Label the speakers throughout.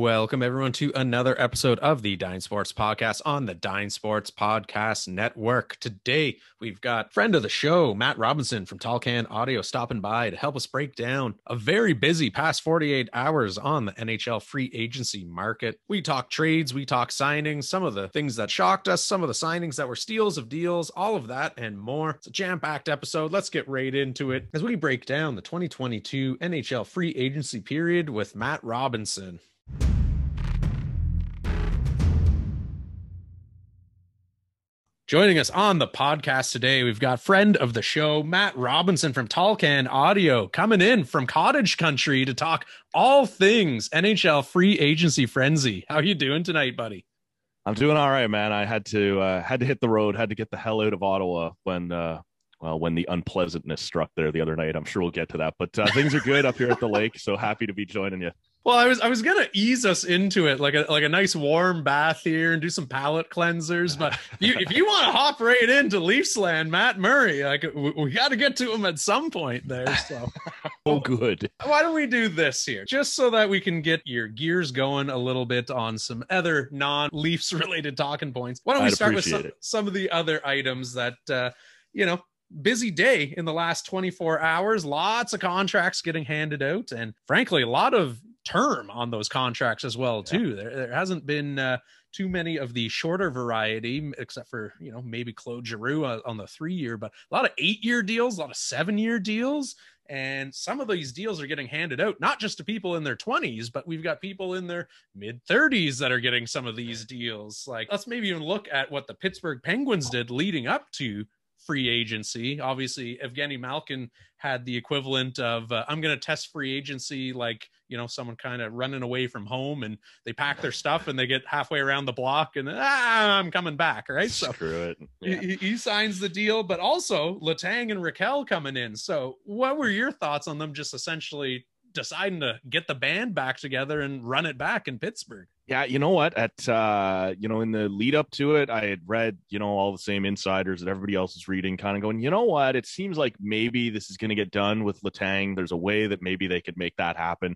Speaker 1: Welcome, everyone, to another episode of the Dine Sports Podcast on the Dine Sports Podcast Network. Today, we've got friend of the show, Matt Robinson from Tall Can Audio, stopping by to help us break down a very busy past 48 hours on the NHL free agency market. We talk trades, we talk signings, some of the things that shocked us, some of the signings that were steals of deals, all of that and more. It's a jam packed episode. Let's get right into it as we break down the 2022 NHL free agency period with Matt Robinson. Joining us on the podcast today, we've got friend of the show, Matt Robinson from Tall Can Audio, coming in from cottage country to talk all things NHL free agency frenzy. How you doing tonight, buddy?
Speaker 2: I'm doing all right, man. I had to uh, had to hit the road, had to get the hell out of Ottawa when uh, well when the unpleasantness struck there the other night. I'm sure we'll get to that, but uh, things are good up here at the lake. So happy to be joining you.
Speaker 1: Well, I was I was gonna ease us into it like a like a nice warm bath here and do some palate cleansers, but if you if you want to hop right into Leafs land, Matt Murray, like we, we got to get to him at some point there. So,
Speaker 2: oh, good.
Speaker 1: Why don't we do this here, just so that we can get your gears going a little bit on some other non Leafs related talking points? Why don't we
Speaker 2: I'd
Speaker 1: start with some,
Speaker 2: it.
Speaker 1: some of the other items that uh, you know busy day in the last 24 hours lots of contracts getting handed out and frankly a lot of term on those contracts as well too. There, there hasn't been uh, too many of the shorter variety except for you know maybe claude giroux on the three year but a lot of eight year deals a lot of seven year deals. And some of these deals are getting handed out not just to people in their 20s but we've got people in their mid 30s that are getting some of these deals. Like let's maybe even look at what the pittsburgh penguins did leading up to free agency. Obviously, Evgeny Malkin had the equivalent of uh, I'm going to test free agency like, you know, someone kind of running away from home and they pack their stuff and they get halfway around the block and ah, I'm coming back, right? So
Speaker 2: Screw it.
Speaker 1: he, he- he signs the deal, but also Letang and Rakell coming in. So, what were your thoughts on them just essentially deciding to get the band back together and run it back in Pittsburgh?
Speaker 2: Yeah, you know what? At uh, you know, in the lead up to it, I had read, you know, all the same insiders that everybody else is reading, kind of going, you know what? It seems like maybe this is going to get done with Letang. There's a way that maybe they could make that happen.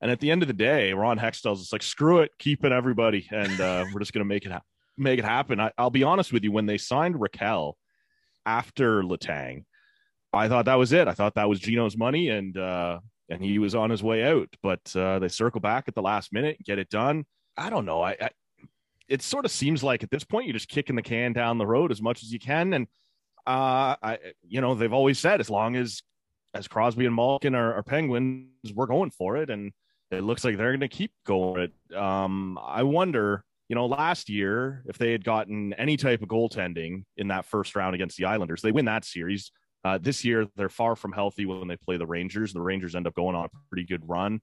Speaker 2: And at the end of the day, Ron Hextall's just like, screw it, keep it everybody, and uh, we're just going to make it ha- make it happen. I, I'll be honest with you, when they signed Rakell after Letang, I thought that was it. I thought that was Gino's money, and uh, and he was on his way out. But uh, they circle back at the last minute, get it done. I don't know. I, I it sort of seems like at this point you're just kicking the can down the road as much as you can, and uh, I you know they've always said as long as as Crosby and Malkin are, are Penguins, we're going for it, and it looks like they're going to keep going it. Um, I wonder. You know, last year, if they had gotten any type of goaltending in that first round against the Islanders, they win that series. Uh, this year, they're far from healthy when they play the Rangers. The Rangers end up going on a pretty good run.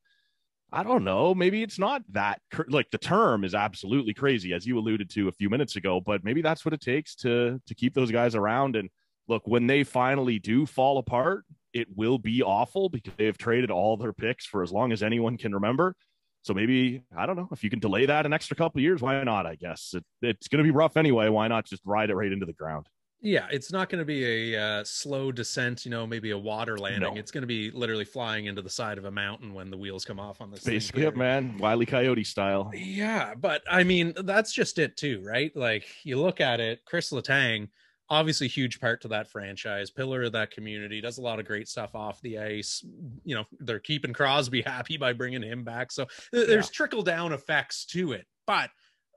Speaker 2: I don't know. Maybe it's not that cr- like the term is absolutely crazy, as you alluded to a few minutes ago. But maybe that's what it takes to to keep those guys around. And look, when they finally do fall apart, it will be awful because they've traded all their picks for as long as anyone can remember. So maybe I don't know if you can delay that an extra couple years. Why not? I guess it, it's going to be rough anyway. Why not just ride it right into the ground?
Speaker 1: Yeah, it's not going to be a uh, slow descent, you know, maybe a water landing.
Speaker 2: No.
Speaker 1: It's going to be literally flying into the side of a mountain when the wheels come off on this.
Speaker 2: Basically, it, man. Wiley Coyote style.
Speaker 1: Yeah, but I mean, that's just it too, right? Like you look at it, Chris Letang, obviously huge part to that franchise, pillar of that community, does a lot of great stuff off the ice. You know, they're keeping Crosby happy by bringing him back. So th- there's trickle down effects to it. But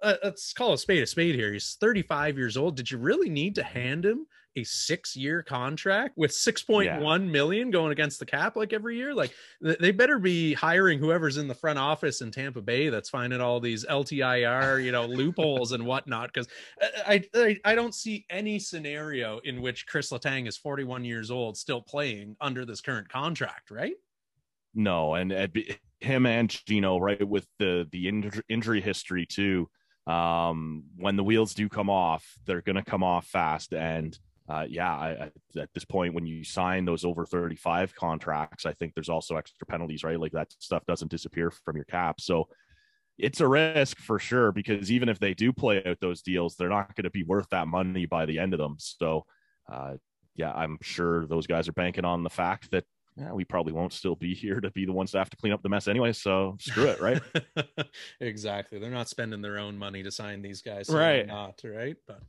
Speaker 1: uh, let's call a spade a spade here. He's 35 years old. Did you really need to hand him a six year contract with 6.1 million going against the cap like every year? Like th- they better be hiring whoever's in the front office in Tampa Bay that's finding all these LTIR, you know, loopholes and whatnot. Because I, I I don't see any scenario in which Chris Letang is 41 years old still playing under this current contract, right?
Speaker 2: No, and uh, be- him and Gino, right, with the the inj- injury history too. Um, when the wheels do come off, they're going to come off fast. And uh, yeah, I, I, at this point, when you sign those over 35 contracts, I think there's also extra penalties, right? Like that stuff doesn't disappear from your cap. So it's a risk for sure because even if they do play out those deals, they're not going to be worth that money by the end of them. So, uh, yeah, I'm sure those guys are banking on the fact that yeah, we probably won't still be here to be the ones to have to clean up the mess anyway. So screw it, right?
Speaker 1: exactly. They're not spending their own money to sign these guys,
Speaker 2: so right?
Speaker 1: Not right, but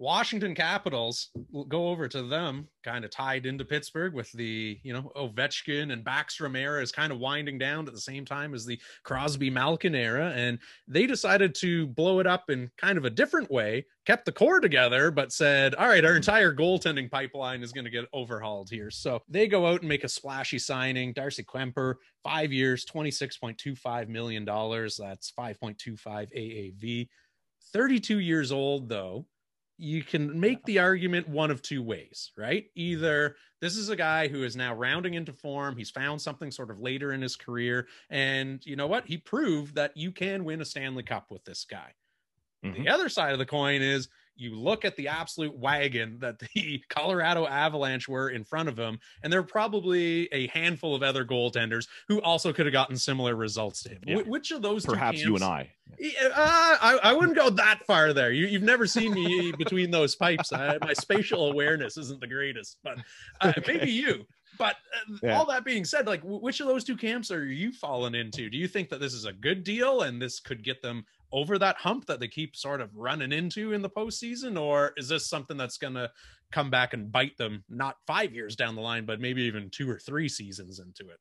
Speaker 1: Washington Capitals, we'll go over to them, kind of tied into Pittsburgh with the, you know, Ovechkin and Backstrom era is kind of winding down at the same time as the Crosby Malkin era. And they decided to blow it up in kind of a different way, kept the core together, but said, all right, our mm-hmm. entire goaltending pipeline is going to get overhauled here. So they go out and make a splashy signing. Darcy Kuemper, five years, $26.25 million. That's 5.25 AAV. 32 years old, though you can make the argument one of two ways, right? Either this is a guy who is now rounding into form, he's found something sort of later in his career, and you know what? He proved that you can win a Stanley Cup with this guy. Mm-hmm. The other side of the coin is you look at the absolute wagon that the Colorado Avalanche were in front of him, and there are probably a handful of other goaltenders who also could have gotten similar results to him. Yeah. which of those
Speaker 2: perhaps
Speaker 1: camps,
Speaker 2: you and I?
Speaker 1: Uh, I, I wouldn't go that far there. You, have never seen me between those pipes. I, my spatial awareness isn't the greatest, but uh, okay. maybe you. But uh, yeah. all that being said, like which of those two camps are you falling into? Do you think that this is a good deal and this could get them over that hump that they keep sort of running into in the postseason, or is this something that's going to come back and bite them not five years down the line, but maybe even two or three seasons into it?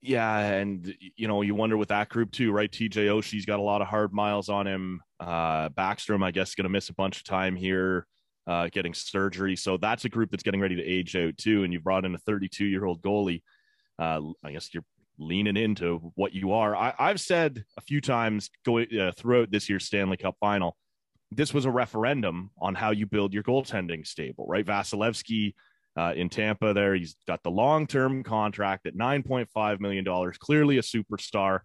Speaker 2: Yeah, and you know, you wonder with that group too, right? TJ Oshie's got a lot of hard miles on him. Uh Backstrom, I guess, going to miss a bunch of time here, uh, getting surgery. So that's a group that's getting ready to age out too. And you brought in a 32 year old goalie. Uh, I guess you're leaning into what you are. I, have said a few times going uh, throughout this year's Stanley Cup final, this was a referendum on how you build your goaltending stable, right? Vasilevskiy uh, in Tampa there, he's got the long term contract at $9.5 million, clearly a superstar.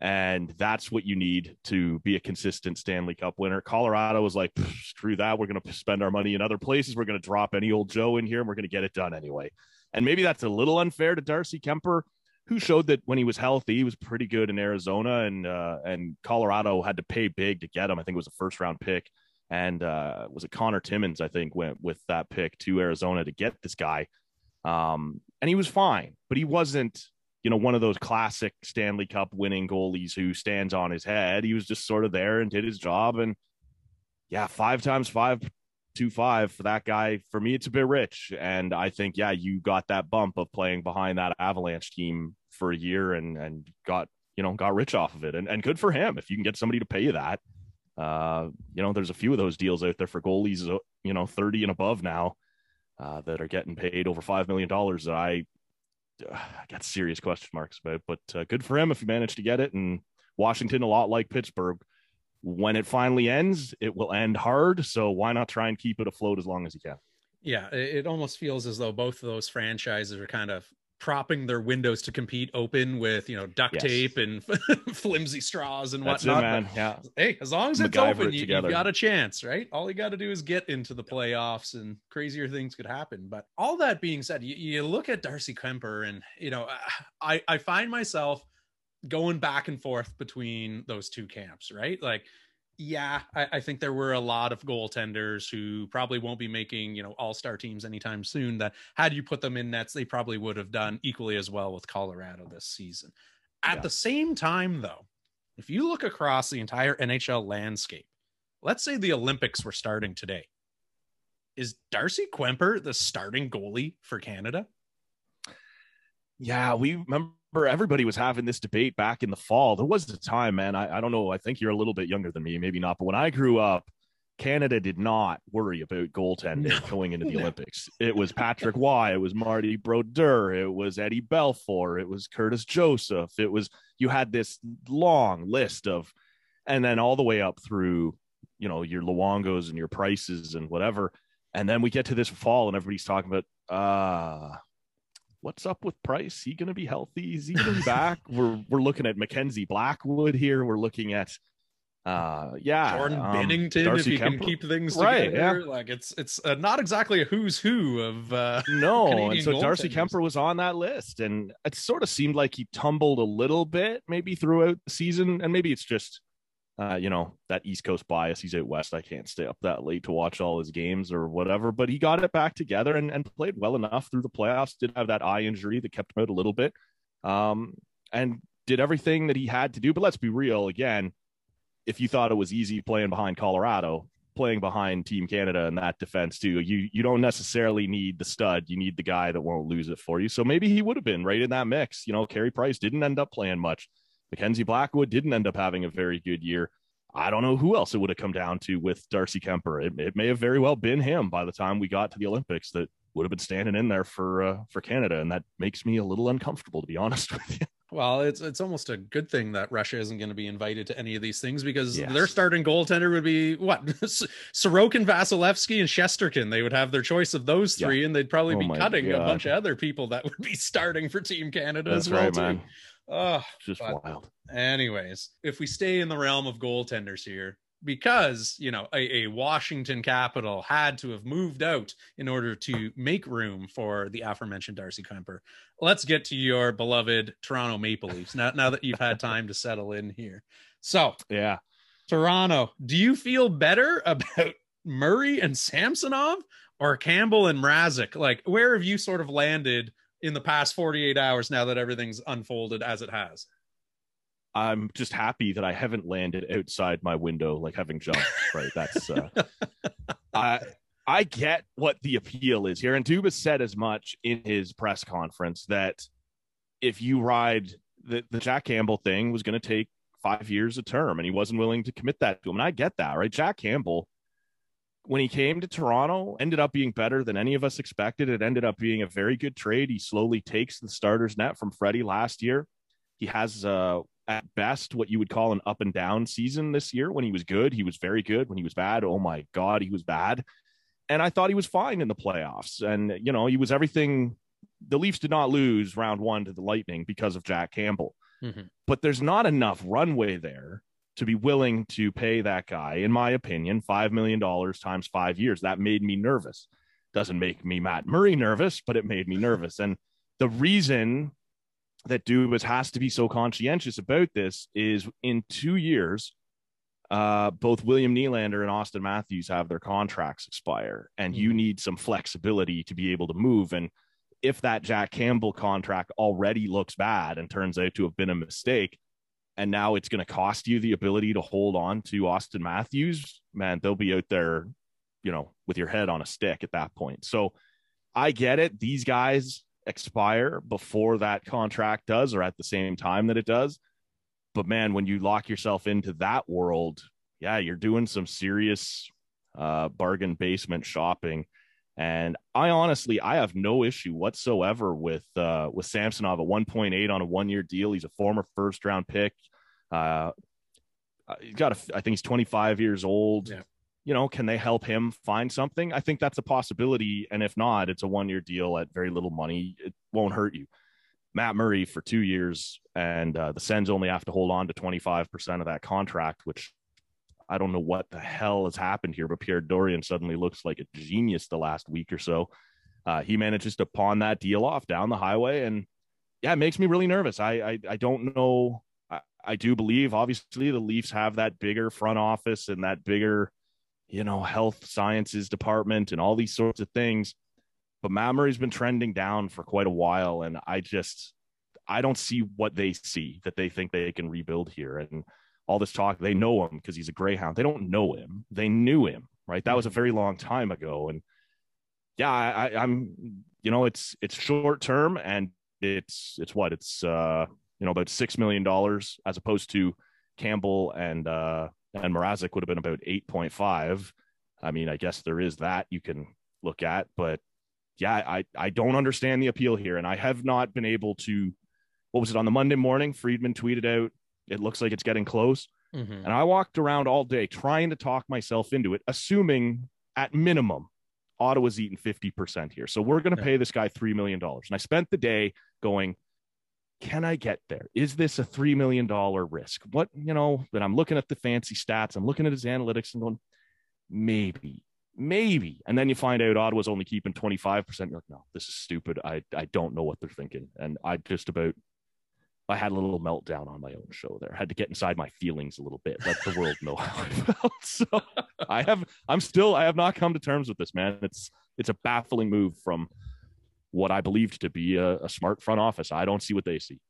Speaker 2: And that's what you need to be a consistent Stanley Cup winner. Colorado was like, screw that. We're going to spend our money in other places. We're going to drop any old Joe in here and we're going to get it done anyway. And maybe that's a little unfair to Darcy Kuemper who showed that when he was healthy, he was pretty good in Arizona, and uh, and Colorado had to pay big to get him. I think it was a first round pick, and uh, was it Connor Timmins? I think went with that pick to Arizona to get this guy, um, and he was fine, but he wasn't, you know, one of those classic Stanley Cup winning goalies who stands on his head. He was just sort of there and did his job, and yeah, five times five two five for that guy. For me, it's a bit rich, and I think yeah, you got that bump of playing behind that Avalanche team for a year and and got you know got rich off of it, and and good for him if you can get somebody to pay you that. Uh, you know, there's a few of those deals out there for goalies, uh, you know, 30 and above now uh, that are getting paid over five million dollars. That I, uh, got serious question marks about, but uh, good for him if he managed to get it. And Washington, a lot like Pittsburgh, when it finally ends, it will end hard. So why not try and keep it afloat as long as you can?
Speaker 1: Yeah, it almost feels as though both of those franchises are kind of propping their windows to compete open with you know duct yes. tape and flimsy straws and That's whatnot. It, man. Yeah. Hey, as long as it's MacGyver open, it you, have got a chance, right? All you got to do is get into the playoffs, and crazier things could happen. But all that being said, you, you look at Darcy Kuemper, and you know, I I find myself going back and forth between those two camps, right? Like yeah, I, I, think there were a lot of goaltenders who probably won't be making, you know, all-star teams anytime soon that had you put them in nets, they probably would have done equally as well with Colorado this season. At yeah. the same time, though, if you look across the entire NHL landscape, let's say the Olympics were starting today. Is Darcy Kuemper the starting goalie for Canada?
Speaker 2: Yeah, we remember everybody was having this debate back in the fall. There was a time, man. I, I don't know. I think you're a little bit younger than me, maybe not. But when I grew up, Canada did not worry about goaltending no. going into the no. Olympics. It was Patrick Roy, it was Marty Brodeur, it was Eddie Belfour, it was Curtis Joseph. It was you had this long list of, and then all the way up through, you know, your Luongos and your prices and whatever. And then we get to this fall, and everybody's talking about, uh, what's up with Price? He going to be healthy? Is he going to be back? we're we're looking at Mackenzie Blackwood here. We're looking at uh yeah
Speaker 1: jordan um, Binnington Darcy if you Kuemper. can keep things right together. yeah like it's it's uh, not exactly a who's who of uh
Speaker 2: no and so darcy kuemper was on that list and it sort of seemed like he tumbled a little bit maybe throughout the season and maybe it's just Uh, you know, that East Coast bias. He's out west. I can't stay up that late to watch all his games or whatever, but he got it back together and, and played well enough through the playoffs. Did have that eye injury that kept him out a little bit. Um, and did everything that he had to do. But let's be real again. If you thought it was easy playing behind Colorado, playing behind Team Canada and that defense too, you you don't necessarily need the stud. You need the guy that won't lose it for you. So maybe he would have been right in that mix. You know, Carey Price didn't end up playing much. Mackenzie Blackwood didn't end up having a very good year. I don't know who else it would have come down to with Darcy Kuemper. It, it may have very well been him by the time we got to the Olympics that would have been standing in there for uh, for Canada, and that makes me a little uncomfortable to be honest with you.
Speaker 1: Well, it's it's almost a good thing that Russia isn't going to be invited to any of these things because
Speaker 2: Yes.
Speaker 1: their starting goaltender would be what Sorokin, Vasilevsky, and Shesterkin. They would have their choice of those
Speaker 2: Yeah.
Speaker 1: three, and they'd probably
Speaker 2: Oh
Speaker 1: be cutting a bunch of other people that would be starting for Team Canada
Speaker 2: That's
Speaker 1: as well
Speaker 2: right.
Speaker 1: Oh,
Speaker 2: Just
Speaker 1: But-
Speaker 2: wild.
Speaker 1: anyways, if we stay in the realm of goaltenders here, because you know a, a Washington Capital had to have moved out in order to make room for the aforementioned Darcy Kuemper. Let's get to your beloved Toronto Maple Leafs now. Now that you've had time to settle in here, so
Speaker 2: Yeah.
Speaker 1: Toronto, do you feel better about Murray and Samsonov or Campbell and Mrazek? Like, where have you sort of landed in the past 48 hours now that everything's unfolded as it has?
Speaker 2: I'm just happy that I haven't landed outside my window like having jumped. Right. That's uh I I get what the appeal is here. And Dubas said as much in his press conference that if you ride the, the Jack Campbell thing was going to take five years a term and he wasn't willing to commit that to him. And I get that, right? Jack Campbell, when he came to Toronto, ended up being better than any of us expected. It ended up being a very good trade. He slowly takes the starter's net from Freddie last year. He has uh at best what you would call an up and down season this year. When he was good, he was very good. When he was bad, oh my God, he was bad. And I thought he was fine in the playoffs. And, you know, he was everything. The Leafs did not lose round one to the Lightning because of Jack Campbell,
Speaker 1: Mhm.
Speaker 2: but there's not enough runway there to be willing to pay that guy, in my opinion, $5 million times five years. That made me nervous. Doesn't make me Matt Murray nervous, but it made me nervous. And the reason that Dubas has to be so conscientious about this is in two years, uh, both William Nylander and Auston Matthews have their contracts expire, and you
Speaker 1: Mhm.
Speaker 2: need some flexibility to be able to move. And if that Jack Campbell contract already looks bad and turns out to have been a mistake, and now it's going to cost you the ability to hold on to Auston Matthews, man, they'll be out there, you know, with your head on a stick at that point. So I get it. These guys expire before that contract does or at the same time that it does. But man, when you lock yourself into that world, yeah, you're doing some serious uh, bargain basement shopping. And I honestly, I have no issue whatsoever with uh, with Samsonov at 1.8 on a one year deal. He's a former first round pick. Uh, he's got a, I think he's 25 years old.
Speaker 1: Yeah.
Speaker 2: You know, can they help him find something? I think that's a possibility. And if not, it's a one year deal at very little money. It won't hurt you. Matt Murray for two years, and uh, the Sens only have to hold on to 25% of that contract, which I don't know what the hell has happened here, but Pierre Dorion suddenly looks like a genius the last week or so. Uh, he manages to pawn that deal off down the highway, and yeah, it makes me really nervous. I I, I don't know. I, I do believe, obviously, the Leafs have that bigger front office and that bigger, you know, health sciences department and all these sorts of things. But Murray's been trending down for quite a while, and I just I don't see what they see that they think they can rebuild here. And all this talk, they know him because he's a Greyhound. They don't know him. They knew him, right? That was a very long time ago. And yeah, I, I, I'm, you know, it's it's short term and it's it's what it's uh you know about six million dollars as opposed to Campbell and uh and Mrazek would have been about eight point five. I mean, I guess there is that you can look at, but yeah, I I don't understand the appeal here, and I have not been able to. What was it on the Monday morning? Friedman tweeted out, "It looks like it's getting close,"
Speaker 1: Mhm.
Speaker 2: and I walked around all day trying to talk myself into it, assuming at minimum Ottawa's eating fifty percent here, so we're going to pay this guy three million dollars. And I spent the day going, "Can I get there? Is this a three million dollar risk? What you know?" that I'm looking at the fancy stats, I'm looking at his analytics, and going, maybe maybe. And then you find out Ottawa's only keeping 25%. You're like, no, this is stupid. I, I don't know what they're thinking. And I just about, I had a little meltdown on my own show there. I had to get inside my feelings a little bit, let the world know how I felt. So I have, I'm still, I have not come to terms with this, man. It's, it's a baffling move from what I believed to be a, a smart front office. I don't see what they see.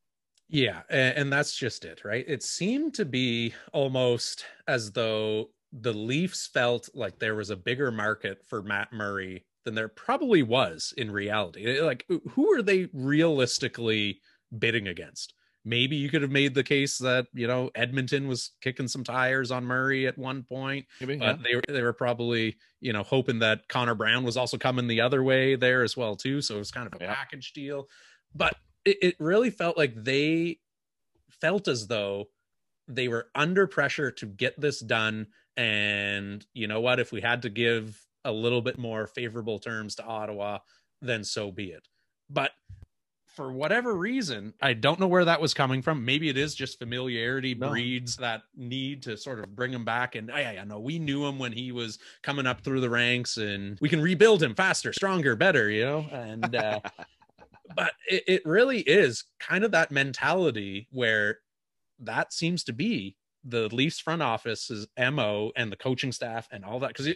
Speaker 1: Yeah, and, and that's just it, right? It seemed to be almost as though the Leafs felt like there was a bigger market for Matt Murray than there probably was in reality. Like, who are they realistically bidding against? Maybe you could have made the case that you know Edmonton was kicking some tires on Murray at one point, maybe, but yeah. they were they were probably you know hoping that Connor Brown was also coming the other way there as well too. So it was kind of a yeah. package deal, but it, it really felt like they felt as though they were under pressure to get this done. And you know what? If we had to give a little bit more favorable terms to Ottawa, then so be it. But for whatever reason, I don't know where that was coming from. Maybe it is just familiarity no. breeds that need to sort of bring him back. And I, I know we knew him when he was coming up through the ranks, and we can rebuild him faster, stronger, better, you know. And uh, but it, it really is kind of that mentality where that seems to be the Leafs front office's mo and the coaching staff and all that because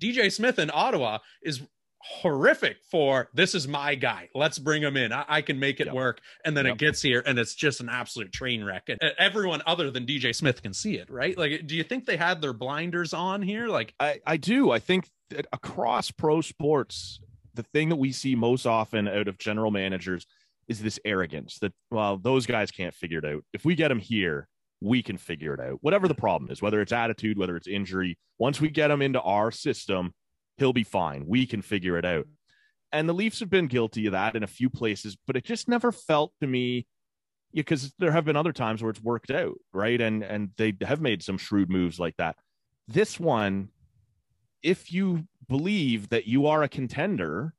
Speaker 1: DJ Smith in Ottawa is horrific for this is my guy. Let's bring him in. I, I can make it yep. work. And then yep. it gets here and it's just an absolute train wreck. And everyone other than DJ Smith can see it, right? Like, do you think they had their blinders on here? Like,
Speaker 2: I, I do. I think that across pro sports, the thing that we see most often out of general managers is this arrogance that, well, those guys can't figure it out. If we get them here, we can figure it out. Whatever the problem is, whether it's attitude, whether it's injury, once we get them into our system, he'll be fine. We can figure it out. And the Leafs have been guilty of that in a few places, but it just never felt to me because there have been other times where it's worked out, right? And and they have made some shrewd moves like that. This one, if you believe that you are a contender,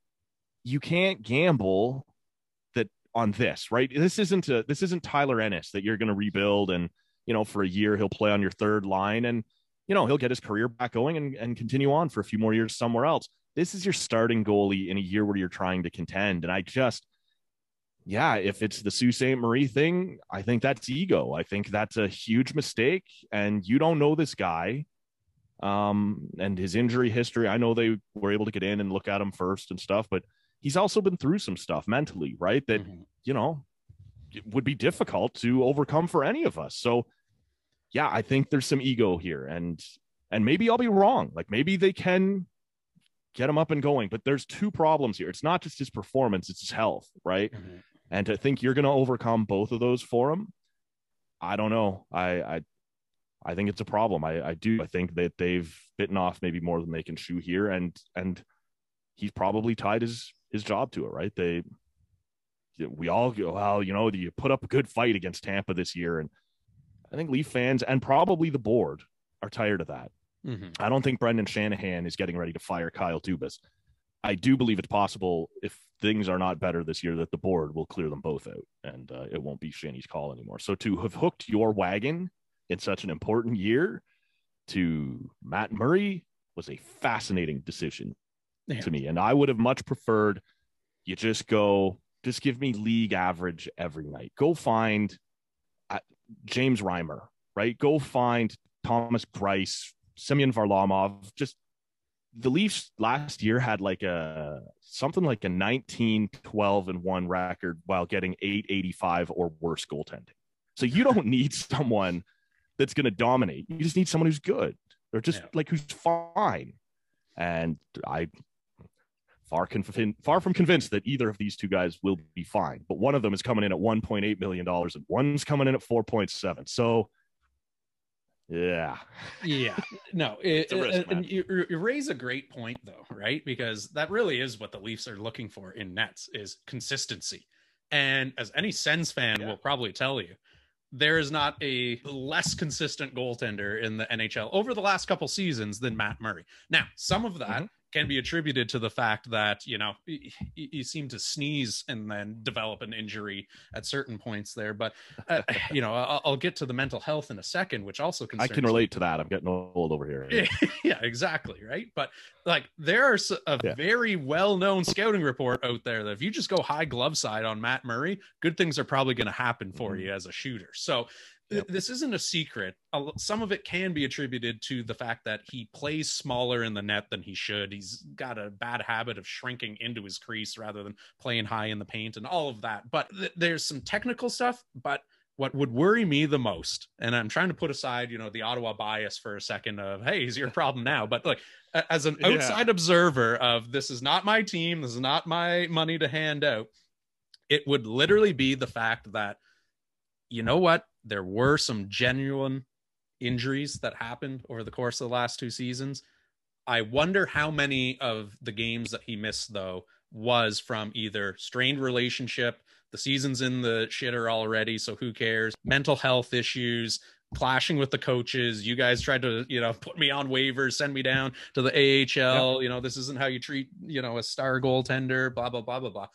Speaker 2: you can't gamble that on this, right? This isn't a this isn't Tyler Ennis that you're going to rebuild and you know for a year he'll play on your third line and you know, he'll get his career back going and, and continue on for a few more years somewhere else. This is your starting goalie in a year where you're trying to contend. And I just, yeah, if it's the Sault Ste. Marie thing, I think that's ego. I think that's a huge mistake. And you don't know this guy um, and his injury history. I know they were able to get in and look at him first and stuff, but he's also been through some stuff mentally, right? That, mm-hmm. you know, would be difficult to overcome for any of us. So yeah, I think there's some ego here, and and maybe I'll be wrong. Like maybe they can get him up and going, but there's two problems here. It's not just his performance; it's his health, right? Mm-hmm. And to think you're going to overcome both of those for him, I don't know. I I I think it's a problem. I I do. I think that they've bitten off maybe more than they can chew here, and and he's probably tied his his job to it, right? They we all go, well, you know, you put up a good fight against Tampa this year, and I think Leaf fans and probably the board are tired of that. Mm-hmm. I don't think Brendan Shanahan is getting ready to fire Kyle Dubas. I do believe it's possible if things are not better this year that the board will clear them both out and uh, it won't be Shanny's call anymore. So to have hooked your wagon in such an important year to Matt Murray was a fascinating decision yeah. to me. And I would have much preferred you just go, just give me league average every night. Go find James Reimer, right? Go find Thomas Greiss, Semyon Varlamov. Just the Leafs last year had like a something like a 19, 12, and 1 record while getting 885 or worse goaltending. So you don't need someone that's going to dominate. You just need someone who's good or just yeah. like who's fine. And I far, conv- far from convinced that either of these two guys will be fine. But one of them is coming in at 1.8 million dollars, and one's coming in at 4.7. So, yeah,
Speaker 1: yeah, no, it, risk, you, you raise a great point though, right? Because that really is what the Leafs are looking for in nets is consistency. And as any Sens fan yeah. will probably tell you, there is not a less consistent goaltender in the NHL over the last couple seasons than Matt Murray. Now, some of that mm-hmm can be attributed to the fact that you know you, you seem to sneeze and then develop an injury at certain points there. But uh, you know, I'll, I'll, get to the mental health in a second, which also
Speaker 2: I can relate to that. I'm getting old over here.
Speaker 1: Yeah, yeah exactly, right. But like, there's a yeah. very well-known scouting report out there that if you just go high glove side on Matt Murray, good things are probably going to happen for mm-hmm. you as a shooter. So Yep. This isn't a secret. Some of it can be attributed to the fact that he plays smaller in the net than he should. He's got a bad habit of shrinking into his crease rather than playing high in the paint and all of that. But th- there's some technical stuff. But what would worry me the most, and I'm trying to put aside, you know, the Ottawa bias for a second of, hey, he's your problem now. But like, as an outside yeah. observer of this is not my team, this is not my money to hand out, it would literally be the fact that, you know what, there were some genuine injuries that happened over the course of the last two seasons. I wonder how many of the games that he missed though was from either strained relationship, the season's in the shitter already, so who cares? Mental health issues, clashing with the coaches. You guys tried to, you know, put me on waivers, send me down to the AHL. Yep. You know, this isn't how you treat, you know, a star goaltender, blah, blah, blah, blah, blah.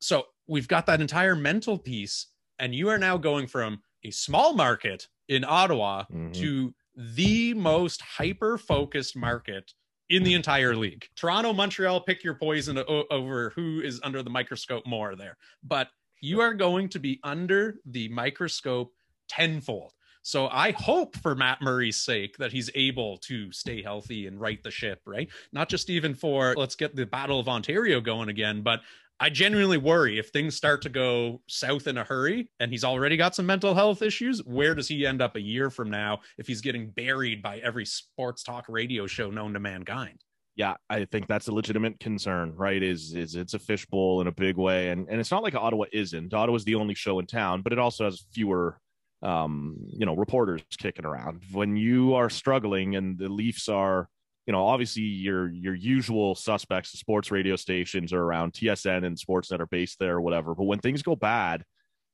Speaker 1: So we've got that entire mental piece. And you are now going from a small market in Ottawa mm-hmm. to the most hyper focused market in the entire league. Toronto, Montreal, pick your poison o- over who is under the microscope more there. But you are going to be under the microscope tenfold. So I hope for Matt Murray's sake that he's able to stay healthy and right the ship, right? Not just even for let's get the Battle of Ontario going again, but I genuinely worry if things start to go south in a hurry and he's already got some mental health issues, where does he end up a year from now if he's getting buried by every sports talk radio show known to mankind?
Speaker 2: Yeah, I think that's a legitimate concern, right? Is is it's a fishbowl in a big way. And and it's not like Ottawa isn't. Ottawa's the only show in town, but it also has fewer um, you know, reporters kicking around. When you are struggling and the Leafs are you know, obviously your your usual suspects, the sports radio stations are around TSN and Sportsnet are based there or whatever. But when things go bad,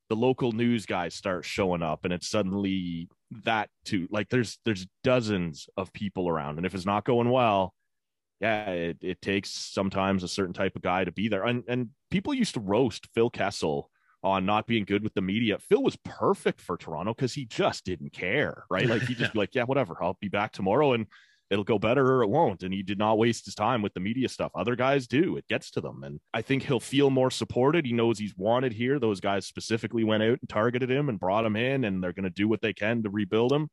Speaker 2: the local news guys start showing up, and it's suddenly that too. Like there's there's dozens of people around, and if it's not going well, yeah, it, it takes sometimes a certain type of guy to be there. And and people used to roast Phil Kessel on not being good with the media. Phil was perfect for Toronto because he just didn't care, right? Like he just be like, yeah, whatever, I'll be back tomorrow and it'll go better or it won't. And he did not waste his time with the media stuff. Other guys do. It gets to them. And I think he'll feel more supported. He knows he's wanted here. Those guys specifically went out and targeted him and brought him in, and they're going to do what they can to rebuild him.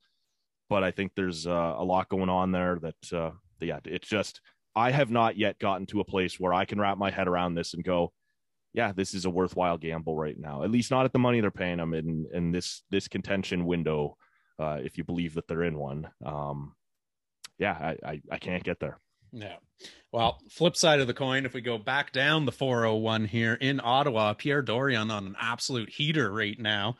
Speaker 2: But I think there's uh, a lot going on there that, uh, yeah, it's just, I have not yet gotten to a place where I can wrap my head around this and go, yeah, this is a worthwhile gamble right now. At least not at the money they're paying him in in this this contention window, uh, if you believe that they're in one. Um, yeah, I, I, I can't get there.
Speaker 1: Yeah. Well, flip side of the coin, if we go back down the 401 here in Ottawa, Pierre Dorion on an absolute heater right now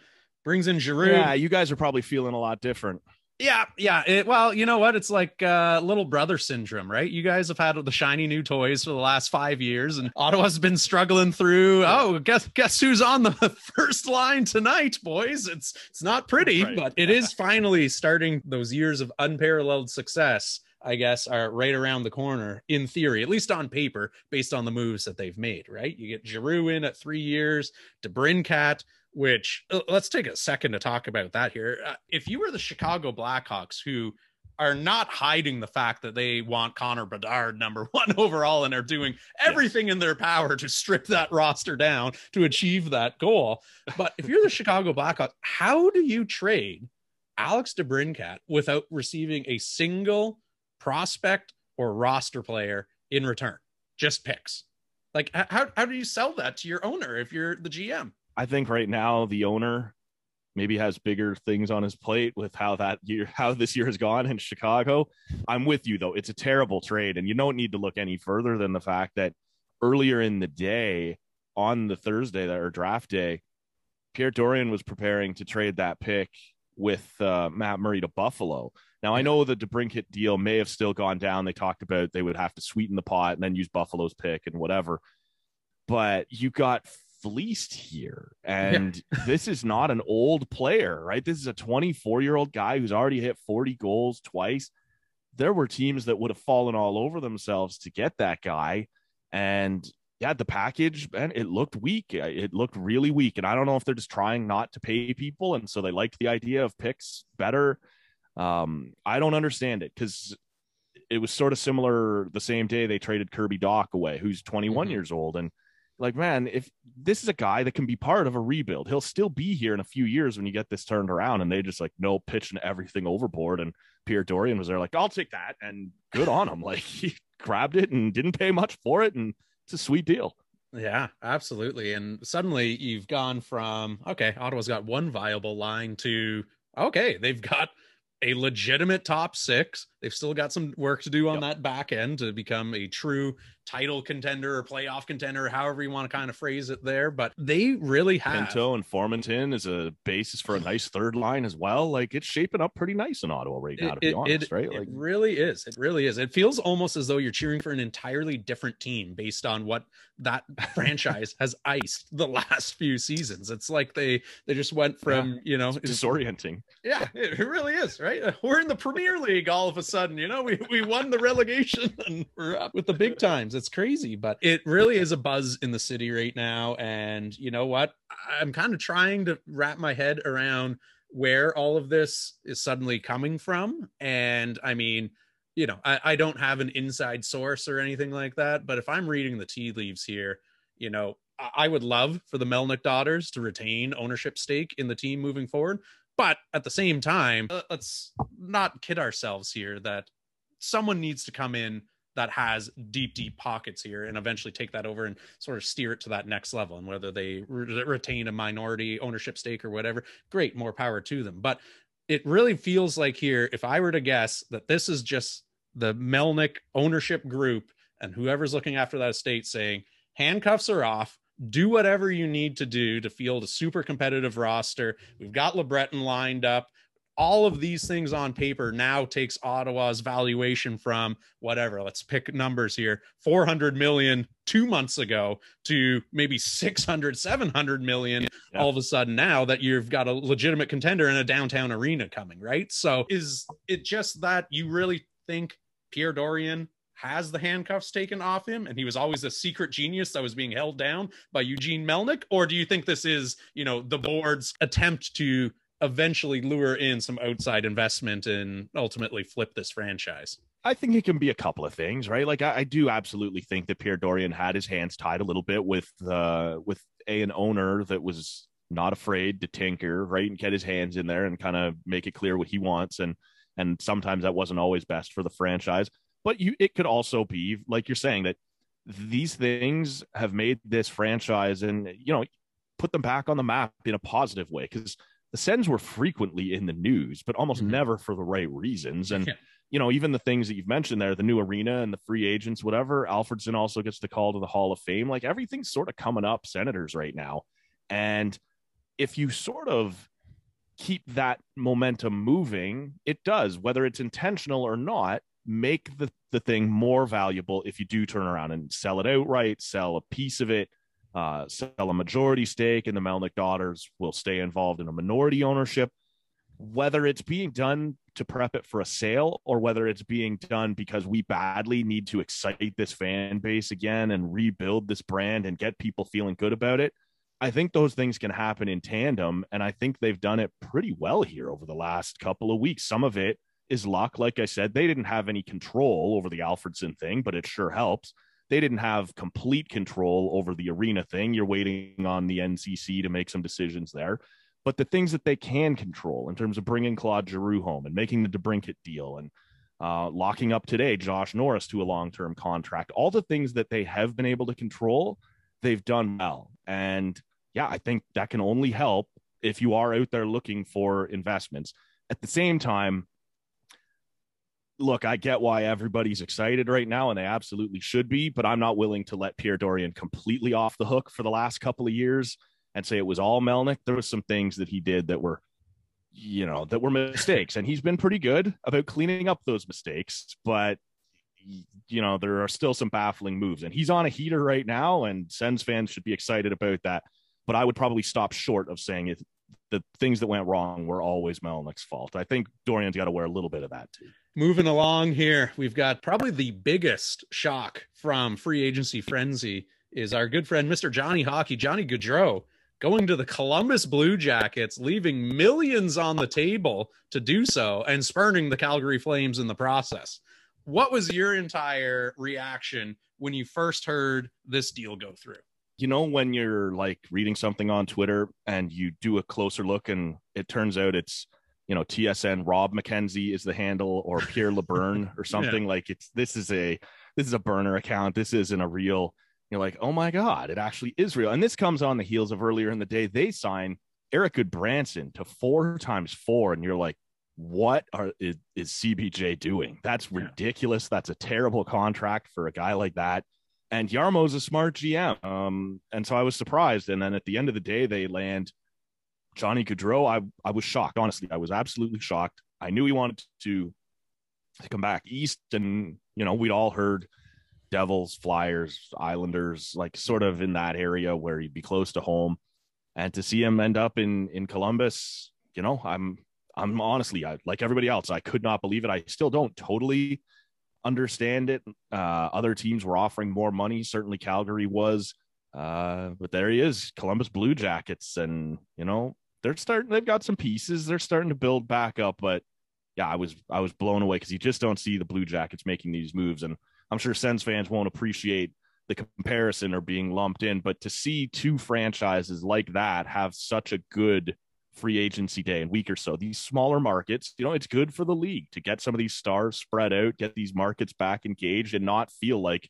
Speaker 1: brings in Giroux.
Speaker 2: Yeah, you guys are probably feeling a lot different.
Speaker 1: Yeah, yeah. It, well, you know what? It's like uh, little brother syndrome, right? You guys have had the shiny new toys for the last five years, and Ottawa's been struggling through. Oh, guess guess who's on the first line tonight, boys? It's it's not pretty, right. but it is finally starting. Those years of unparalleled success, I guess, are right around the corner in theory, at least on paper, based on the moves that they've made. Right? You get Giroux in at three years, DeBrincat which uh, let's take a second to talk about that here. Uh, if you were the Chicago Blackhawks, who are not hiding the fact that they want Connor Bedard number one overall and are doing everything yes. in their power to strip that roster down to achieve that goal. But if you're the Chicago Blackhawks, how do you trade Alex DeBrincat without receiving a single prospect or roster player in return? Just picks. Like how how do you sell that to your owner if you're the GM?
Speaker 2: I think right now the owner maybe has bigger things on his plate with how that year how this year has gone in Chicago. I'm with you though. It's a terrible trade and you don't need to look any further than the fact that earlier in the day on the Thursday that or draft day, Pierre Dorion was preparing to trade that pick with uh, Matt Murray to Buffalo. Now I know the DeBrincat deal may have still gone down. They talked about they would have to sweeten the pot and then use Buffalo's pick and whatever. But you got fleeced here. And yeah. this is not an old player, right? This is a 24 year old guy who's already hit 40 goals twice. there were teams that would have fallen all over themselves to get that guy. And yeah, the package, man, it looked weak. It looked really weak. And I don't know if they're just trying not to pay people. And so they liked the idea of picks better. Um, I don't understand it because it was sort of similar the same day they traded Kirby Dach away, who's 21 mm-hmm. years old. And like, man, if this is a guy that can be part of a rebuild, he'll still be here in a few years when you get this turned around. And they just like, no, pitching everything overboard. And Pierre Dorion was there, like, I'll take that. And good on him. Like, he grabbed it and didn't pay much for it. And it's a sweet deal.
Speaker 1: Yeah, absolutely. And suddenly you've gone from, okay, Ottawa's got one viable line to, okay, they've got a legitimate top six. They've still got some work to do on yep. that back end to become a true title contender or playoff contender, however you want to kind of phrase it there. But they really have
Speaker 2: Pinto and Formenton is a basis for a nice third line as well. Like it's shaping up pretty nice in Ottawa right now, to be honest,
Speaker 1: it,
Speaker 2: right?
Speaker 1: Like
Speaker 2: it
Speaker 1: really is. It really is. It feels almost as though you're cheering for an entirely different team based on what that franchise has iced the last few seasons. It's like they they just went from, yeah. you know,
Speaker 2: disorienting.
Speaker 1: Yeah, it really is, right? We're in the Premier League all of a sudden, you know, we, we won the relegation and we're up with the big times. It's crazy, but it really is a buzz in the city right now. And you know what? I'm kind of trying to wrap my head around where all of this is suddenly coming from. And I mean, you know, I, I don't have an inside source or anything like that, but if I'm reading the tea leaves here, you know, I would love for the Melnyk daughters to retain ownership stake in the team moving forward. But at the same time, let's not kid ourselves here that someone needs to come in that has deep, deep pockets here and eventually take that over and sort of steer it to that next level. And whether they re- retain a minority ownership stake or whatever, great, more power to them. But it really feels like here, if I were to guess that this is just the Melnyk ownership group and whoever's looking after that estate saying, handcuffs are off. Do whatever you need to do to field a super competitive roster. We've got LeBreton lined up all of these things on paper now takes Ottawa's valuation from whatever, let's pick numbers here 400 million two months ago to maybe 600, 700 million yeah. all of a sudden now that you've got a legitimate contender in a downtown arena coming, right? So is it just that you really think Pierre Dorion has the handcuffs taken off him and he was always a secret genius that was being held down by Eugene Melnyk? Or do you think this is, you know, the board's attempt to eventually lure in some outside investment and ultimately flip this franchise?
Speaker 2: I think it can be a couple of things, right? Like I, I, do absolutely think that Pierre Dorion had his hands tied a little bit with uh with a an owner that was not afraid to tinker, right, and get his hands in there and kind of make it clear what he wants. And and sometimes that wasn't always best for the franchise. But you it could also be, like you're saying, that these things have made this franchise and you know put them back on the map in a positive way because the Sens were frequently in the news, but almost mm-hmm. never for the right reasons. And, yeah. you know, even the things that you've mentioned there, the new arena and the free agents, whatever, Alfredsson also gets the call to the Hall of Fame. Like everything's sort of coming up, Senators right now. And if you sort of keep that momentum moving, it does, whether it's intentional or not, make the, the thing more valuable if you do turn around and sell it outright, sell a piece of it, uh, sell a majority stake, and the Melnyk daughters will stay involved in a minority ownership. Whether it's being done to prep it for a sale or whether it's being done because we badly need to excite this fan base again and rebuild this brand and get people feeling good about it. I think those things can happen in tandem. And I think they've done it pretty well here over the last couple of weeks. Some of it is luck. Like I said, they didn't have any control over the Alfredsson thing, but it sure helps they didn't have complete control over the arena thing. You're waiting on the NCC to make some decisions there. But the things that they can control in terms of bringing Claude Giroux home and making the DeBrincat deal and uh, locking up today Josh Norris to a long term contract, all the things that they have been able to control, they've done well. And yeah, I think that can only help if you are out there looking for investments. At the same time, look, I get why everybody's excited right now, and they absolutely should be, but I'm not willing to let Pierre Dorion completely off the hook for the last couple of years and say it was all Melnyk. There was some things that he did that were, you know, that were mistakes, and he's been pretty good about cleaning up those mistakes, but you know, there are still some baffling moves, and he's on a heater right now, and Sens fans should be excited about that. But I would probably stop short of saying it. The things that went wrong were always Melnyk's fault. I think Dorion's got to wear a little bit of that too
Speaker 1: moving along here, we've got probably the biggest shock from free agency frenzy is our good friend Mr. Johnny Hockey, Johnny Gaudreau, going to the Columbus Blue Jackets, leaving millions on the table to do so, and spurning the Calgary Flames in the process. What was your entire reaction when you first heard this deal go through?
Speaker 2: You know, when you're like reading something on Twitter and you do a closer look, and it turns out it's you know TSN Rob McKenzie is the handle or Pierre LeBrun or something yeah. like it's this is a this is a burner account. This isn't a real. You're like, oh my god, it actually is real. And this comes on the heels of earlier in the day they sign Erik Gudbranson to four times four, and you're like, what are is, is CBJ doing? That's ridiculous. That's a terrible contract for a guy like that. And Jarmo's a smart GM. Um, and so I was surprised. And then at the end of the day, they land Johnny Gaudreau, I I was shocked. Honestly, I was absolutely shocked. I knew he wanted to to come back east, and you know we'd all heard Devils, Flyers, Islanders, like sort of in that area where he'd be close to home, and to see him end up in in Columbus, you know, I'm I'm honestly I, like everybody else, I could not believe it. I still don't totally understand it. Uh, other teams were offering more money. Certainly, Calgary was. Uh, but there he is, Columbus Blue Jackets, and you know they're starting they've got some pieces they're starting to build back up but yeah i was i was blown away because you just don't see the blue jackets making these moves and i'm sure sens fans won't appreciate the comparison or being lumped in but to see two franchises like that have such a good free agency day and week or so these smaller markets you know it's good for the league to get some of these stars spread out get these markets back engaged and not feel like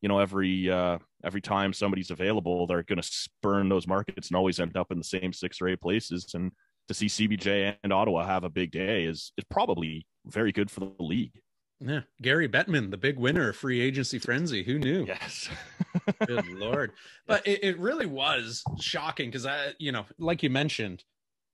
Speaker 2: you know every uh every time somebody's available they're going to spurn those markets and always end up in the same six or eight places. And to see cbj and ottawa have a big day is is probably very good for the league.
Speaker 1: Yeah. Gary bettman the big winner of free agency frenzy. Who knew?
Speaker 2: Yes.
Speaker 1: Good lord. But it, it really was shocking because i you know like you mentioned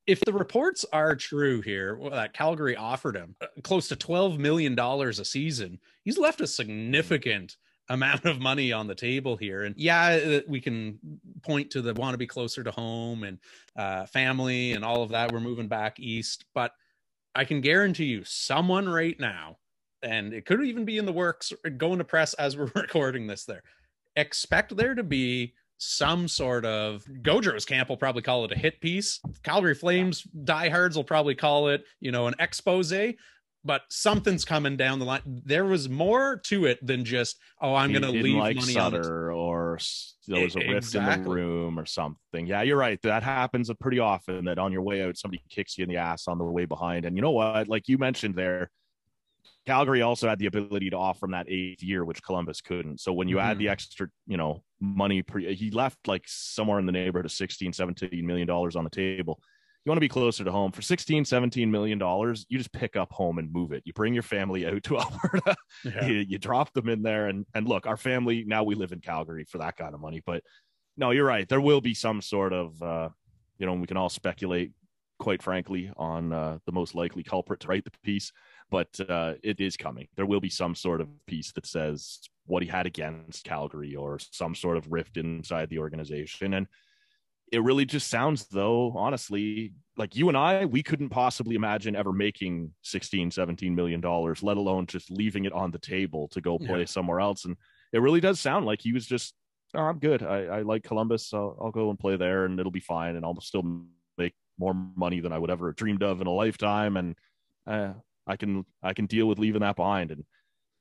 Speaker 1: if the reports are true here that Calgary offered him uh, close to 12 million dollars a season, he's left a significant amount of money on the table here. And yeah, uh, we can point to the want to be closer to home and uh, family and all of that. We're moving back east, but I can guarantee you, someone right now, and it could even be in the works, going to press as we're recording this. There, expect there to be some sort of Gaudreau's camp will probably call it a hit piece. Calgary Flames diehards will probably call it, you know, an expose but something's coming down the line. There was more to it than just, oh, I'm going to leave
Speaker 2: like
Speaker 1: money
Speaker 2: Sutter
Speaker 1: on
Speaker 2: or there was a rift in the room or something. Yeah, you're right. That happens pretty often. That on your way out, somebody kicks you in the ass on the way behind. And you know what? Like you mentioned there, Calgary also had the ability to offer him that eighth year, which Columbus couldn't. So when you mm-hmm. add the extra, you know, money, pre- he left like somewhere in the neighborhood of 16, 17 million dollars on the table you want to be closer to home for 16 17 million dollars you just pick up home and move it. You bring your family out to alberta. Yeah. you, you, drop them in there and and look our family now we live in calgary for that kind of money but no you're right there will be some sort of uh you know we can all speculate quite frankly on uh, the most likely culprit to write the piece but uh, it is coming. There will be some sort of piece that says what he had against calgary or some sort of rift inside the organization and it really just sounds though honestly like you and i we couldn't possibly imagine ever making 16 17 million dollars let alone just leaving it on the table to go play yeah. somewhere else. And it really does sound like he was just oh, i'm good. I, I like columbus. So I'll, go and play there and it'll be fine. And i'll still make more money than i would ever dreamed of in a lifetime. And uh, i can i can deal with leaving that behind. And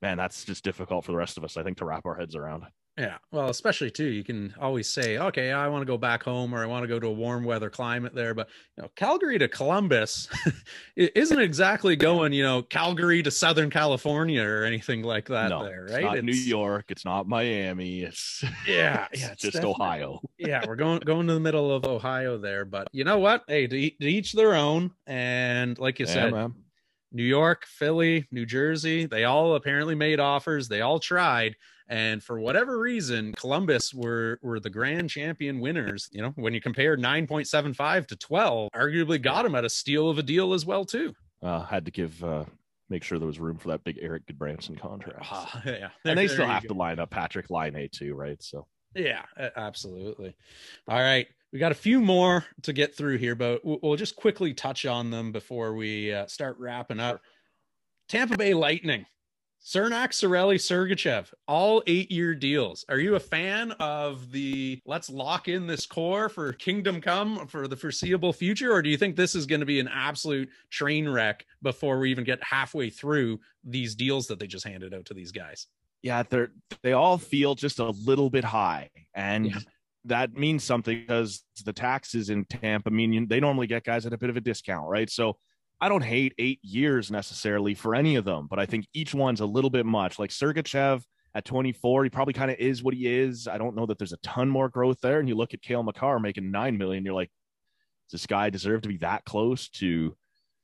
Speaker 2: man that's just difficult for the rest of us i think to wrap our heads around
Speaker 1: yeah, well, especially too, you can always say, okay, I want to go back home or I want to go to a warm weather climate there. But you know, Calgary to Columbus isn't exactly going, you know, Calgary to Southern California or anything like that. No, there, right?
Speaker 2: It's not it's, New York, it's not Miami. It's
Speaker 1: yeah,
Speaker 2: it's
Speaker 1: yeah,
Speaker 2: it's just Ohio.
Speaker 1: yeah, we're going going to the middle of Ohio there. But you know what? Hey, to, to each their own. And like you yeah, said, man. New York, Philly, New Jersey, they all apparently made offers. They all tried and for whatever reason, Columbus were were the grand champion winners. You know, when you compare 9.75 to 12, arguably got them at a steal of a deal as well, too.
Speaker 2: Uh, had to give uh, make sure there was room for that big Erik Gudbranson contract.
Speaker 1: Uh, yeah,
Speaker 2: and they still have go. to line up Patrik Laine too, right? So
Speaker 1: yeah, absolutely. All right, we got a few more to get through here, but we'll just quickly touch on them before we uh, start wrapping up. Tampa Bay Lightning. Cernak, Cirelli, Sergachev, all eight year deals. Are you a fan of the let's lock in this core for Kingdom Come for the foreseeable future? Or do you think this is going to be an absolute train wreck before we even get halfway through these deals that they just handed out to these guys?
Speaker 2: Yeah, they're they all feel just a little bit high. And yeah. that means something because the taxes in Tampa mean they normally get guys at a bit of a discount, right? So I don't hate eight years necessarily for any of them, but I think each one's a little bit much. Like Sergachev at 24, he probably kind of is what he is. I don't know that there's a ton more growth there. And you look at Cale Makar making nine million, you're like, does this guy deserve to be that close to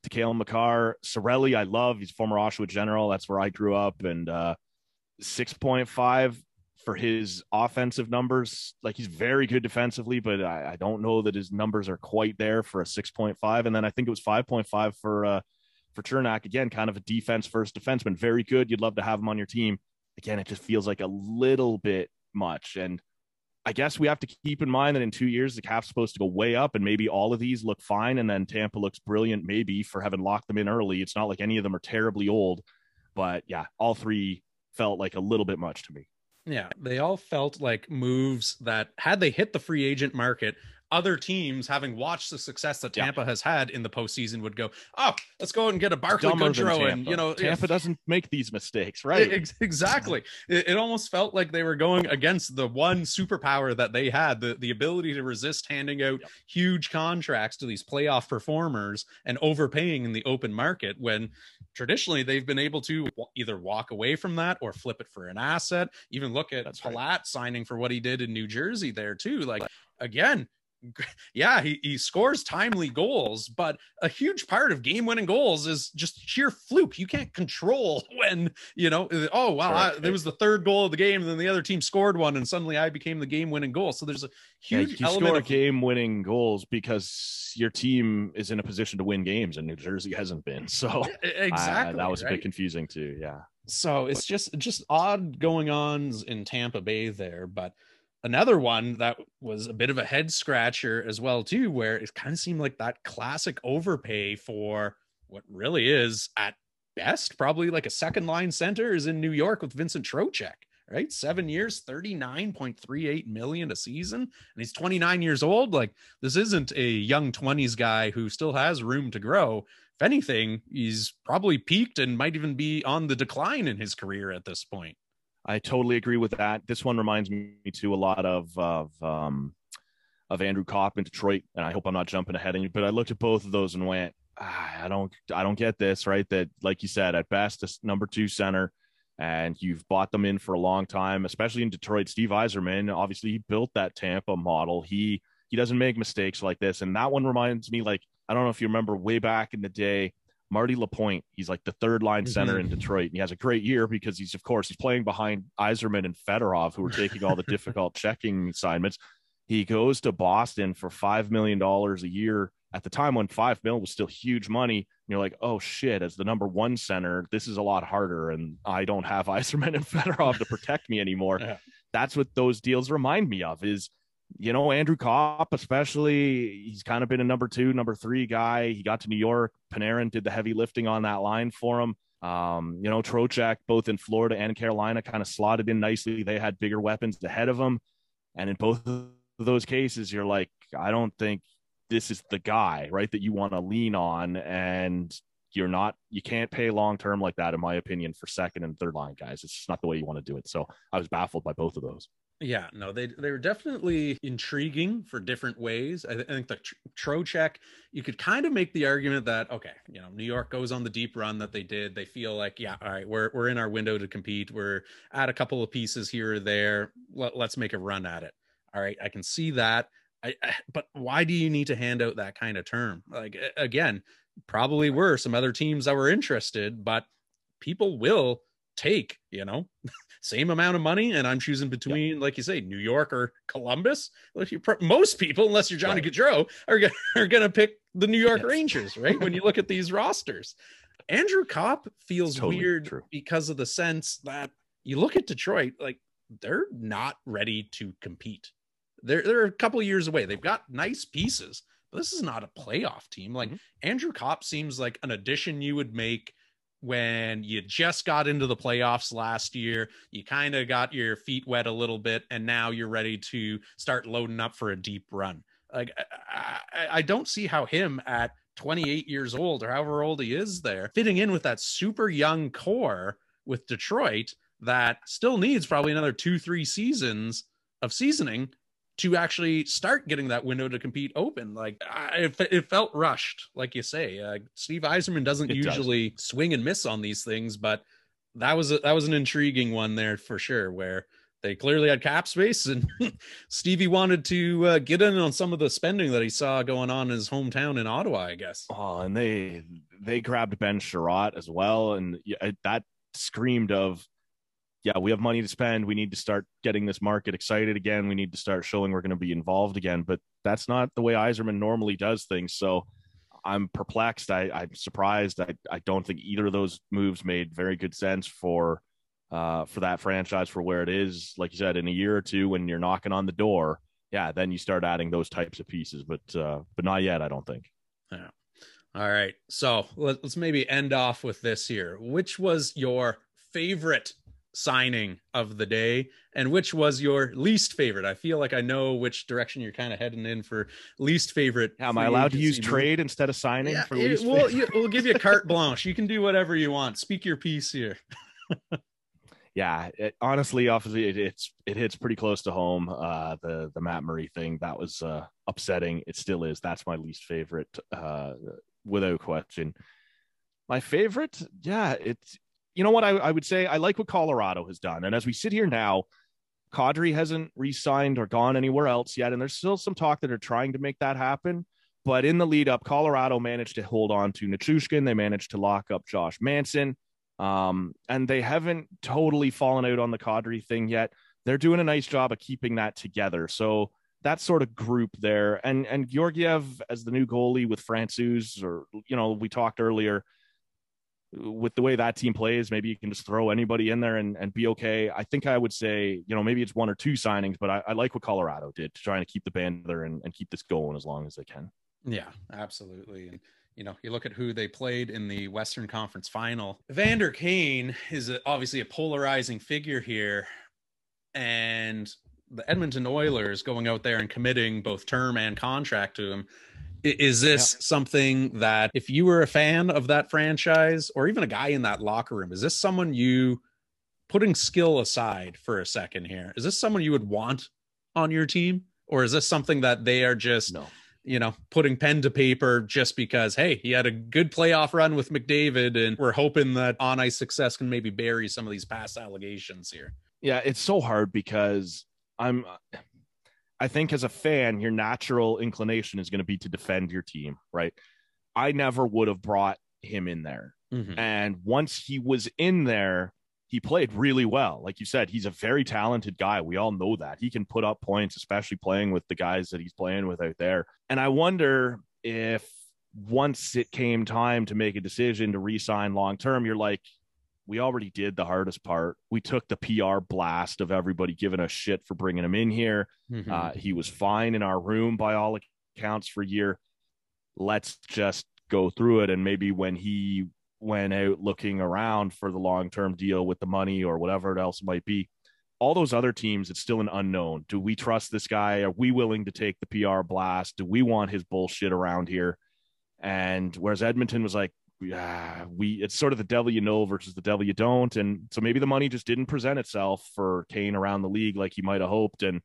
Speaker 2: to Cale Makar? Cirelli, I love. He's former Oshawa general. That's where I grew up. And uh 6.5 for his offensive numbers. Like he's very good defensively, but I, I, don't know that his numbers are quite there for a 6.5. And then I think it was 5.5 for uh for Cernak. Again, kind of a defense first defenseman. Very good. You'd love to have him on your team. Again, it just feels like a little bit much. And I guess we have to keep in mind that in two years the cap's supposed to go way up, and maybe all of these look fine, and then Tampa looks brilliant, maybe for having locked them in early. It's not like any of them are terribly old, but yeah, all three felt like a little bit much to me.
Speaker 1: Yeah, they all felt like moves that had they hit the free agent market, other teams, having watched the success that Tampa yeah. has had in the postseason, would go, "Oh, let's go and get a Barclay Goodrow." And you know,
Speaker 2: Tampa doesn't make these mistakes, right?
Speaker 1: Exactly. it, it, almost felt like they were going against the one superpower that they had the the ability to resist handing out yep. huge contracts to these playoff performers and overpaying in the open market. When traditionally they've been able to either walk away from that or flip it for an asset. Even look at Palat right. signing for what he did in New Jersey there too. Like again yeah, he, he scores timely goals, but a huge part of game winning goals is just sheer fluke. You can't control when, you know, uh, oh, wow, I, there was the third goal of the game, and then the other team scored one, and suddenly I became the game winning goal. So there's a huge
Speaker 2: yeah,
Speaker 1: you element
Speaker 2: of game winning goals because your team is in a position to win games, and New Jersey hasn't been. So
Speaker 1: exactly,
Speaker 2: that was
Speaker 1: right?
Speaker 2: a bit confusing too. Yeah.
Speaker 1: So it's just just odd going ons in Tampa Bay there, but another one that was a bit of a head scratcher as well too where it kind of seemed like that classic overpay for what really is at best probably like a second line center is in New York with Vincent Trocheck right? 7 years 39.38 million a season and he's 29 years old. Like this isn't a young 20s guy who still has room to grow. If anything he's probably peaked and might even be on the decline in his career at this point
Speaker 2: I totally agree with that. This one reminds me too a lot of of um, of Andrew Copp in Detroit, and I hope I'm not jumping ahead you, but I looked at both of those and went, ah, I don't I don't get this right. That like you said, at best a number two center, and you've bought them in for a long time, especially in Detroit. Steve Yzerman, obviously, he built that Tampa model. He he doesn't make mistakes like this, and that one reminds me like I don't know if you remember way back in the day Marty Lapointe. He's like the third line center mm-hmm. in Detroit. And he has a great year because he's, of course, he's playing behind Yzerman and Fedorov, who are taking all the difficult checking assignments. He goes to Boston for $5 million a year at the time when five mil was still huge money. And you're like, oh shit, as the number one center, this is a lot harder. And I don't have Yzerman and Fedorov to protect me anymore. Yeah. That's what those deals remind me of is you know, Andrew Copp, especially, he's kind of been a number two, number three guy. He got to New York. Panarin did the heavy lifting on that line for him. Um, you know, Trocheck, both in Florida and Carolina, kind of slotted in nicely. They had bigger weapons ahead of them. And in both of those cases, you're like, I don't think this is the guy, right, that you want to lean on. And you're not, you can't pay long term like that, in my opinion, for second and third line guys. It's just not the way you want to do it. So I was baffled by both of those.
Speaker 1: Yeah, no, they they were definitely intriguing for different ways. I, th- I think the Trocheck, you could kind of make the argument that okay, you know, New York goes on the deep run that they did. They feel like, yeah, all right, we're we're in our window to compete. We're at a couple of pieces here or there. Let, let's make a run at it. All right, I can see that. I, I but why do you need to hand out that kind of term? Like again, probably were some other teams that were interested, but people will take, you know, same amount of money, and I'm choosing between, like you say, New York or Columbus. Most people, unless you're Johnny right. Gaudreau, are gonna, are going to pick the New York yes. Rangers, right? when you look at these rosters, Andrew Copp feels totally weird true. because of the sense that you look at Detroit, like they're not ready to compete. They're they're a couple years away. They've got nice pieces, but this is not a playoff team. Like mm-hmm. Andrew Copp seems like an addition you would make when you just got into the playoffs last year. You kind of got your feet wet a little bit, and now you're ready to start loading up for a deep run. Like, I, I don't see how him at 28 years old or however old he is there fitting in with that super young core with Detroit that still needs probably another two, three seasons of seasoning to actually start getting that window to compete open. Like I, it, it, felt rushed, like you say. Uh, Steve Yzerman doesn't it usually does. swing and miss on these things, but that was a, that was an intriguing one there for sure. Where they clearly had cap space, and Stevie wanted to uh, get in on some of the spending that he saw going on in his hometown in Ottawa, I guess.
Speaker 2: Oh, and they they grabbed Ben Chiarot as well, and that screamed of yeah, we have money to spend. We need to start getting this market excited again. We need to start showing we're going to be involved again. But that's not the way Yzerman normally does things. So I'm perplexed. I, I'm surprised. I, I don't think either of those moves made very good sense for uh, for that franchise for where it is. Like you said, in a year or two, when you're knocking on the door, yeah, then you start adding those types of pieces. But uh, but not yet. I don't think.
Speaker 1: Yeah. All right. So let's maybe end off with this here. Which was your favorite signing of the day. And which was your least favorite? I feel like i know which direction you're kind of heading in for least favorite
Speaker 2: am i allowed to use trade instead of signing yeah, for
Speaker 1: it, we'll, you, we'll give you a carte blanche. You can do whatever you want. Speak your piece here.
Speaker 2: Yeah it, honestly obviously it, it's it hits pretty close to home. Uh the the matt murray thing that was uh upsetting. It still is. That's my least favorite uh without question. My favorite? Yeah it's you know what I, I would say? I like what Colorado has done. And as we sit here now, Kadri hasn't re-signed or gone anywhere else yet, and there's still some talk that are trying to make that happen. But in the lead up, Colorado managed to hold on to Nichushkin. They managed to lock up Josh Manson, um, and they haven't totally fallen out on the Kadri thing yet. They're doing a nice job of keeping that together. So that sort of group there, and and Georgiev as the new goalie with Francouz, or you know, we talked earlier with the way that team plays, maybe you can just throw anybody in there and, and be okay. I think I would say, you know, maybe it's one or two signings, but I, I like what Colorado did to try to keep the band there and, and keep this going as long as they can.
Speaker 1: Yeah, absolutely. And, you know, you look at who they played in the Western Conference final. Vander Kane is a, obviously a polarizing figure here. And the Edmonton Oilers going out there and committing both term and contract to him is this yeah. something that if you were a fan of that franchise or even a guy in that locker room, is this someone you putting skill aside for a second here? Is this someone you would want on your team? Or is this something that they are just no. you know, putting pen to paper just because, hey, he had a good playoff run with McDavid and we're hoping that on ice success can maybe bury some of these past allegations here?
Speaker 2: Yeah, it's so hard because I'm I think as a fan, your natural inclination is going to be to defend your team, right? I never would have brought him in there. Mm-hmm. And once he was in there, he played really well. Like you said, he's a very talented guy. We all know that. He can put up points, especially playing with the guys that he's playing with out there. And I wonder if once it came time to make a decision to re-sign long term, you're like, we already did the hardest part. We took the PR blast of everybody giving us shit for bringing him in here. Mm-hmm. Uh, he was fine in our room by all accounts for a year. Let's just go through it. And maybe when he went out looking around for the long term deal with the money or whatever else might be, all those other teams, it's still an unknown. Do we trust this guy? Are we willing to take the PR blast? Do we want his bullshit around here? And whereas Edmonton was like, yeah, we it's sort of the devil you know versus the devil you don't, and so maybe the money just didn't present itself for Kane around the league like he might have hoped, and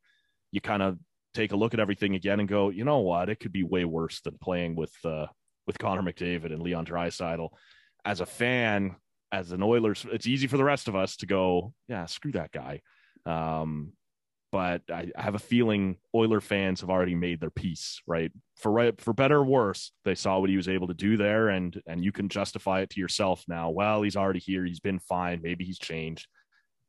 Speaker 2: you kind of take a look at everything again and go, you know what, it could be way worse than playing with uh, with Connor McDavid and Leon Draisaitl. As a fan, as an Oilers, it's easy for the rest of us to go, yeah, screw that guy. Um, but I, I, have a feeling Oiler fans have already made their peace, right? For for better or worse, they saw what he was able to do there, and and you can justify it to yourself now. Well, he's already here. He's been fine. Maybe he's changed.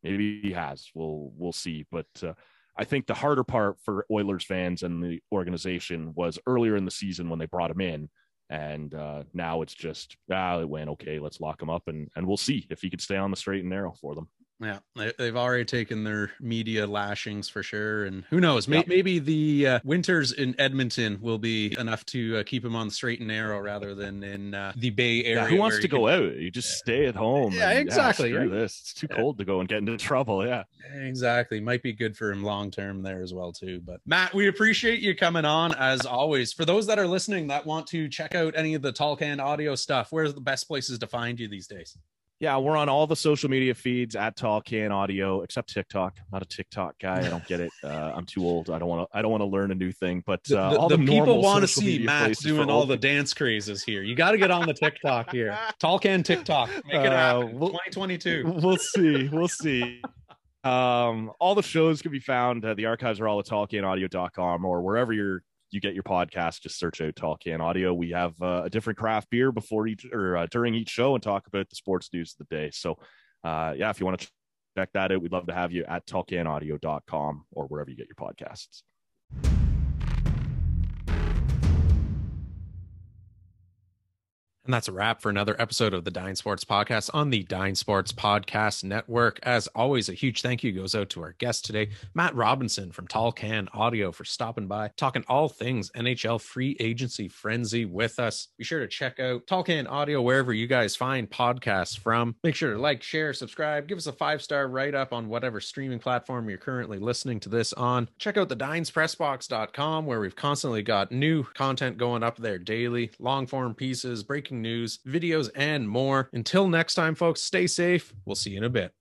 Speaker 2: Maybe he has. We'll we'll see. But uh, I think the harder part for Oilers fans and the organization was earlier in the season when they brought him in, and uh, now it's just ah, it went okay. Let's lock him up, and and we'll see if he could stay on the straight and narrow for them.
Speaker 1: Yeah, they've already taken their media lashings for sure, and who knows? May- yep. Maybe the uh, winters in Edmonton will be enough to uh, keep him on the straight and narrow rather than in uh, the Bay Area.
Speaker 2: Yeah, who wants to go can... out? You just yeah. stay at home.
Speaker 1: Yeah, and, exactly.
Speaker 2: Yeah, this. It's too cold to go and get into trouble. Yeah,
Speaker 1: exactly. Might be good for him long term there as well too. But Matt, we appreciate you coming on as always. For those that are listening that want to check out any of the Tall Can audio stuff, where's the best places to find you these days?
Speaker 2: Yeah, we're on all the social media feeds at Tall Can Audio, except TikTok. I'm not a TikTok guy. I don't get it. Uh, I'm too old. I don't want to. I don't want to learn a new thing. But uh,
Speaker 1: the, all the, the people want to see Matt doing all the dance crazes here. You got to get on the TikTok here. Tall Can TikTok. Make it uh, happen. We'll, 2022.
Speaker 2: We'll see. We'll see. Um, all the shows can be found. Uh, the archives are all at tallcanaudio.com or wherever you're you get your podcast, just search out Tall Can Audio. We have uh, a different craft beer before each or uh, during each show and talk about the sports news of the day. So, uh, yeah, if you want to check that out, we'd love to have you at tallcanaudio.com or wherever you get your podcasts.
Speaker 1: And that's a wrap for another episode of the Dine Sports Podcast on the Dine Sports Podcast Network. As always, a huge thank you goes out to our guest today, Matt Robinson from Tall Can Audio, for stopping by, talking all things NHL free agency frenzy with us. Be sure to check out Tall Can Audio wherever you guys find podcasts from. Make sure to like, share, subscribe, give us a five star write up on whatever streaming platform you're currently listening to this on. Check out the dinespressbox.com where we've constantly got new content going up there daily, long form pieces, breaking breaking news, videos, and more. Until next time, folks, stay safe. We'll see you in a bit.